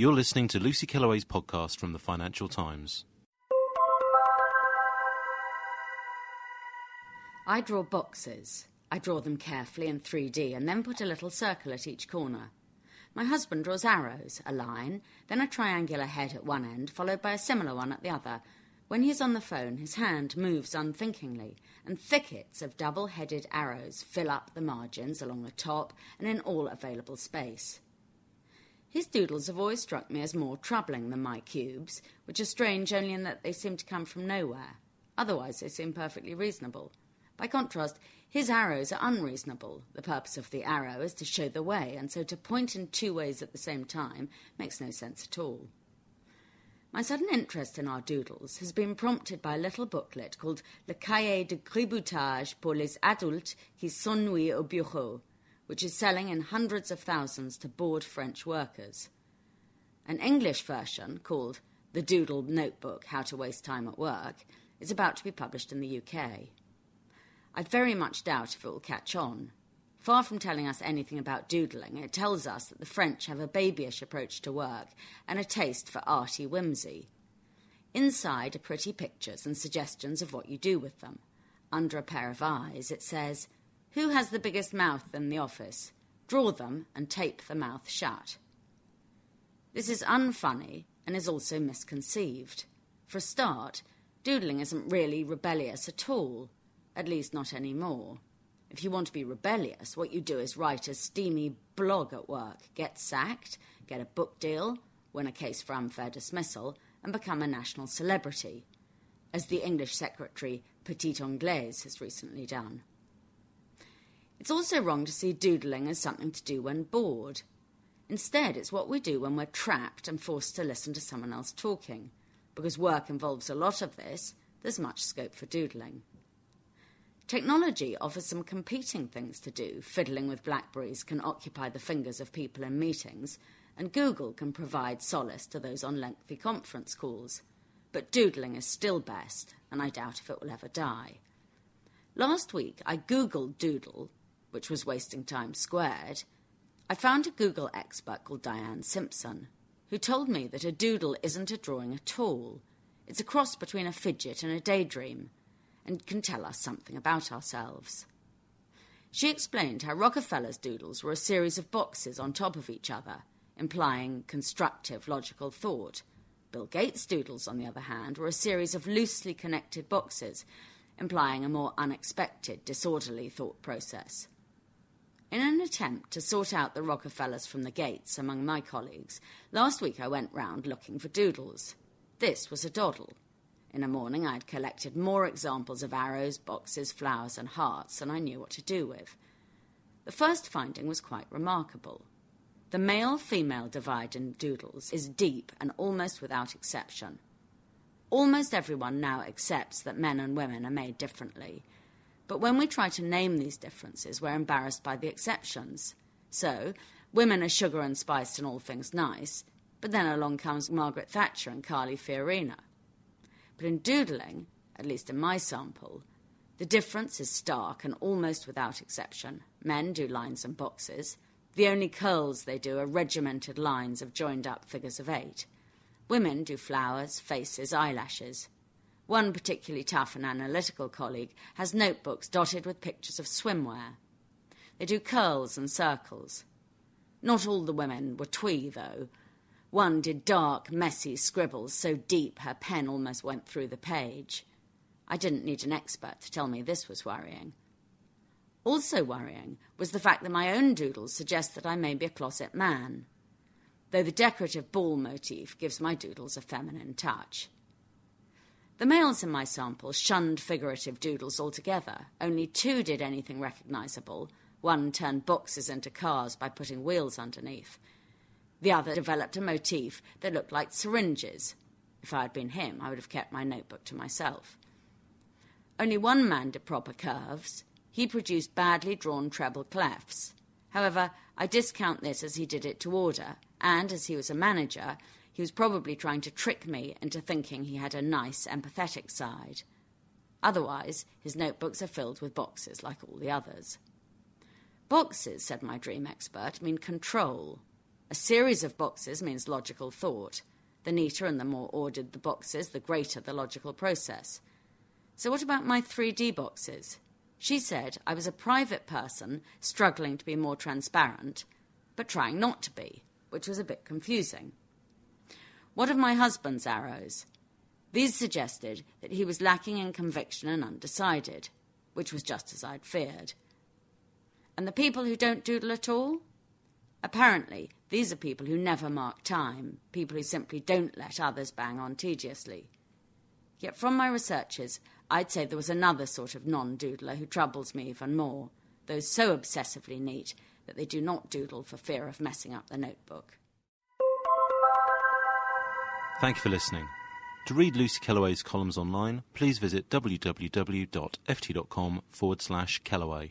You're listening to Lucy Kellaway's podcast from the Financial Times. I draw boxes. I draw them carefully in 3D and then put a little circle at each corner. My husband draws arrows, a line, then a triangular head at one end, followed by a similar one at the other. When he is on the phone, his hand moves unthinkingly, and thickets of double headed arrows fill up the margins along the top and in all available space. His doodles have always struck me as more troubling than my cubes, which are strange only in that they seem to come from nowhere. Otherwise, they seem perfectly reasonable. By contrast, his arrows are unreasonable. The purpose of the arrow is to show the way, and so to point in two ways at the same time makes no sense at all. My sudden interest in our doodles has been prompted by a little booklet called Le Cahier de Gribouillage pour les adultes qui s'ennuient au bureau, which is selling in hundreds of thousands to bored French workers. An English version, called The Doodle Notebook How to Waste Time at Work, is about to be published in the UK. I very much doubt if it will catch on. Far from telling us anything about doodling, it tells us that the French have a babyish approach to work and a taste for arty whimsy. Inside are pretty pictures and suggestions of what you do with them. Under a pair of eyes, it says, Who has the biggest mouth in the office? Draw them and tape the mouth shut. This is unfunny and is also misconceived. For a start, doodling isn't really rebellious at all at least not anymore. If you want to be rebellious, what you do is write a steamy blog at work, get sacked, get a book deal, win a case for unfair dismissal, and become a national celebrity, as the English secretary Petite Anglaise has recently done. It's also wrong to see doodling as something to do when bored. Instead, it's what we do when we're trapped and forced to listen to someone else talking. Because work involves a lot of this, there's much scope for doodling. Technology offers some competing things to do. Fiddling with Blackberries can occupy the fingers of people in meetings, and Google can provide solace to those on lengthy conference calls. But doodling is still best, and I doubt if it will ever die. Last week, I Googled doodle, which was wasting time squared. I found a Google expert called Diane Simpson, who told me that a doodle isn't a drawing at all. It's a cross between a fidget and a daydream and can tell us something about ourselves. She explained how Rockefeller's doodles were a series of boxes on top of each other, implying constructive logical thought. Bill Gates' doodles, on the other hand, were a series of loosely connected boxes, implying a more unexpected, disorderly thought process. In an attempt to sort out the Rockefellers from the Gates among my colleagues, last week I went round looking for doodles. This was a doddle. In a morning, I had collected more examples of arrows, boxes, flowers, and hearts than I knew what to do with. The first finding was quite remarkable. The male female divide in doodles is deep and almost without exception. Almost everyone now accepts that men and women are made differently. But when we try to name these differences, we're embarrassed by the exceptions. So, women are sugar and spice and all things nice, but then along comes Margaret Thatcher and Carly Fiorina. But in doodling, at least in my sample, the difference is stark and almost without exception. Men do lines and boxes. The only curls they do are regimented lines of joined up figures of eight. Women do flowers, faces, eyelashes. One particularly tough and analytical colleague has notebooks dotted with pictures of swimwear. They do curls and circles. Not all the women were twee, though. One did dark, messy scribbles so deep her pen almost went through the page. I didn't need an expert to tell me this was worrying. Also worrying was the fact that my own doodles suggest that I may be a closet man, though the decorative ball motif gives my doodles a feminine touch. The males in my sample shunned figurative doodles altogether. Only two did anything recognisable, One turned boxes into cars by putting wheels underneath. The other developed a motif that looked like syringes. If I had been him, I would have kept my notebook to myself. Only one man did proper curves. He produced badly drawn treble clefs. However, I discount this as he did it to order, and as he was a manager, he was probably trying to trick me into thinking he had a nice, empathetic side. Otherwise, his notebooks are filled with boxes like all the others. Boxes, said my dream expert, mean control. A series of boxes means logical thought. The neater and the more ordered the boxes, the greater the logical process. So, what about my 3D boxes? She said I was a private person struggling to be more transparent, but trying not to be, which was a bit confusing. What of my husband's arrows? These suggested that he was lacking in conviction and undecided, which was just as I'd feared. And the people who don't doodle at all? Apparently, these are people who never mark time, people who simply don't let others bang on tediously. Yet from my researches, I'd say there was another sort of non doodler who troubles me even more those so obsessively neat that they do not doodle for fear of messing up the notebook. Thank you for listening. To read Lucy Kellaway's columns online, please visit www.ft.com forward slash Kellaway.